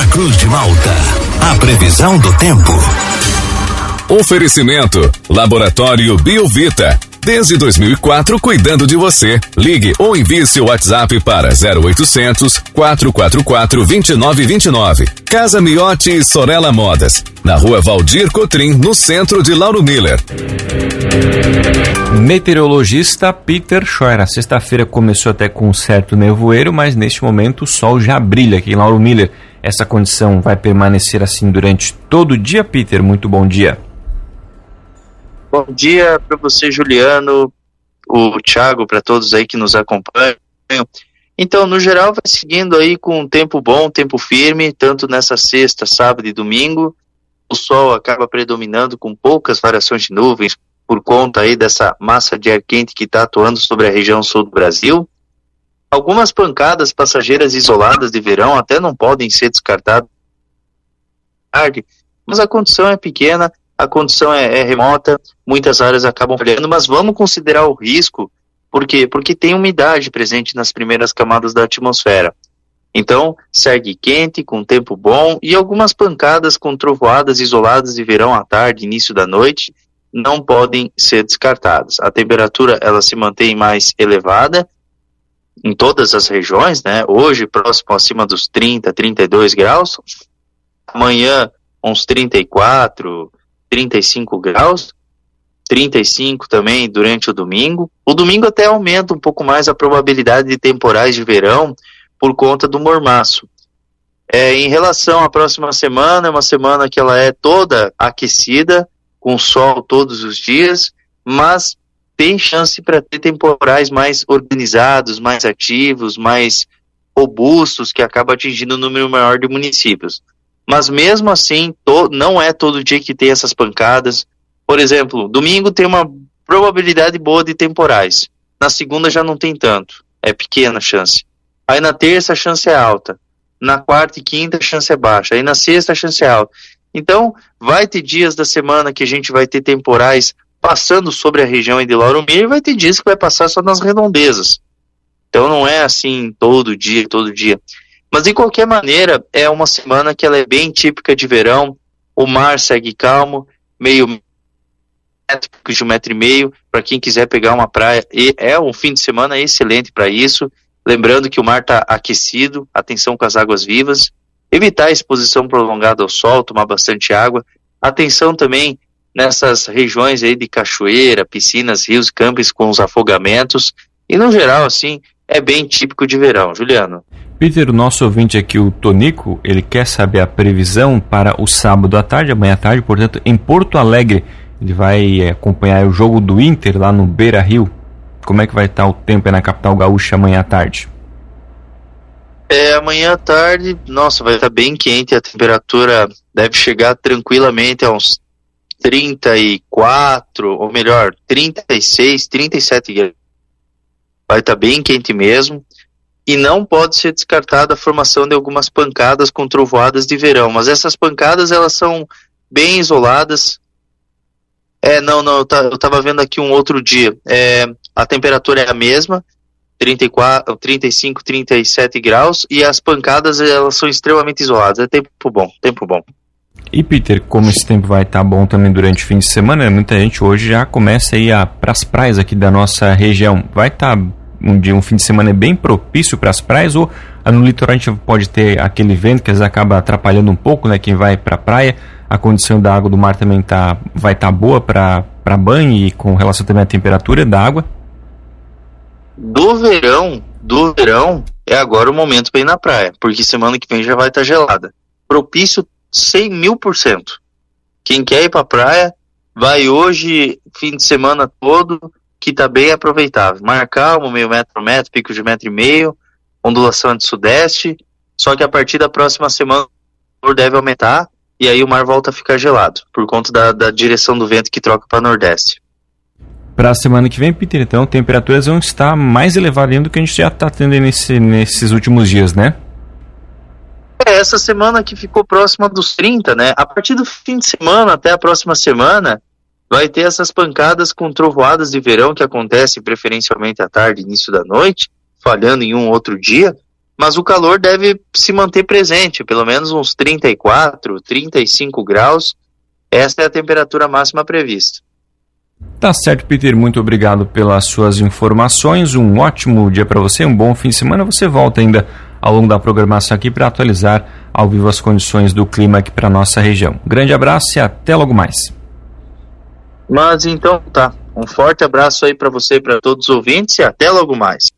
Santa Cruz de Malta. A previsão do tempo. Oferecimento: Laboratório Biovita. Desde 2004, cuidando de você. Ligue ou envie seu WhatsApp para 0800 444 2929. Casa Miotti e Sorella Modas. Na rua Valdir Cotrim, no centro de Lauro Miller. Meteorologista Peter Scheuer. A sexta-feira começou até com um certo nevoeiro, mas neste momento o sol já brilha aqui em Lauro Miller. Essa condição vai permanecer assim durante todo o dia, Peter? Muito bom dia. Bom dia para você, Juliano, o Thiago, para todos aí que nos acompanham. Então, no geral, vai seguindo aí com um tempo bom, tempo firme, tanto nessa sexta, sábado e domingo. O sol acaba predominando com poucas variações de nuvens por conta aí dessa massa de ar quente que está atuando sobre a região sul do Brasil. Algumas pancadas passageiras isoladas de verão até não podem ser descartadas, mas a condição é pequena a condição é, é remota, muitas áreas acabam falhando, mas vamos considerar o risco, por quê? Porque tem umidade presente nas primeiras camadas da atmosfera. Então, segue quente, com tempo bom e algumas pancadas com trovoadas isoladas de verão à tarde, início da noite, não podem ser descartadas. A temperatura ela se mantém mais elevada em todas as regiões, né? Hoje próximo acima dos 30, 32 graus. Amanhã uns 34, 35 graus, 35 também durante o domingo. O domingo até aumenta um pouco mais a probabilidade de temporais de verão por conta do mormaço. É, em relação à próxima semana, é uma semana que ela é toda aquecida, com sol todos os dias, mas tem chance para ter temporais mais organizados, mais ativos, mais robustos, que acaba atingindo um número maior de municípios. Mas mesmo assim, não é todo dia que tem essas pancadas. Por exemplo, domingo tem uma probabilidade boa de temporais. Na segunda já não tem tanto. É pequena a chance. Aí na terça a chance é alta. Na quarta e quinta a chance é baixa. Aí na sexta a chance é alta. Então, vai ter dias da semana que a gente vai ter temporais passando sobre a região de Lauro Miller vai ter dias que vai passar só nas redondezas. Então não é assim todo dia, todo dia. Mas de qualquer maneira, é uma semana que ela é bem típica de verão. O mar segue calmo, meio metro de um metro e meio, para quem quiser pegar uma praia. É um fim de semana excelente para isso. Lembrando que o mar está aquecido, atenção com as águas vivas. Evitar a exposição prolongada ao sol, tomar bastante água. Atenção também nessas regiões aí de cachoeira, piscinas, rios, campos com os afogamentos. E no geral, assim, é bem típico de verão. Juliano. Peter, o nosso ouvinte aqui, o Tonico, ele quer saber a previsão para o sábado à tarde, amanhã à tarde, portanto, em Porto Alegre. Ele vai é, acompanhar o jogo do Inter lá no Beira Rio. Como é que vai estar o tempo na capital gaúcha amanhã à tarde? É, amanhã à tarde, nossa, vai estar bem quente, a temperatura deve chegar tranquilamente a uns 34, ou melhor, 36, 37 graus. Vai estar bem quente mesmo e não pode ser descartada a formação de algumas pancadas com trovoadas de verão, mas essas pancadas elas são bem isoladas. É, não, não, eu estava vendo aqui um outro dia. É, a temperatura é a mesma, 34, 35, 37 graus, e as pancadas elas são extremamente isoladas. É tempo bom, tempo bom. E Peter, como esse tempo vai estar tá bom também durante o fim de semana, muita gente hoje já começa a ir para as praias aqui da nossa região. Vai estar tá um dia, um fim de semana bem propício para as praias ou no litoral a gente pode ter aquele vento que às vezes acaba atrapalhando um pouco, né, quem vai para a praia. A condição da água do mar também tá, vai estar tá boa para banho e com relação também à temperatura da água? Do verão, do verão é agora o momento para ir na praia, porque semana que vem já vai estar tá gelada. Propício 100 mil por cento. Quem quer ir para a praia, vai hoje, fim de semana todo, que está bem aproveitável. Mar calmo, meio metro metro, pico de metro e meio, ondulação de sudeste, só que a partir da próxima semana o deve aumentar e aí o mar volta a ficar gelado, por conta da, da direção do vento que troca para nordeste. Para a semana que vem, Peter, então, temperaturas vão estar mais elevadas do que a gente já está tendo nesse, nesses últimos dias, né? Essa semana que ficou próxima dos 30, né? A partir do fim de semana até a próxima semana, vai ter essas pancadas com trovoadas de verão que acontecem preferencialmente à tarde, início da noite, falhando em um outro dia, mas o calor deve se manter presente, pelo menos uns 34, 35 graus. Essa é a temperatura máxima prevista. Tá certo, Peter. Muito obrigado pelas suas informações. Um ótimo dia para você, um bom fim de semana. Você volta ainda ao longo da programação aqui para atualizar ao vivo as condições do clima aqui para nossa região. Grande abraço e até logo mais. Mas então tá. Um forte abraço aí para você e para todos os ouvintes e até logo mais.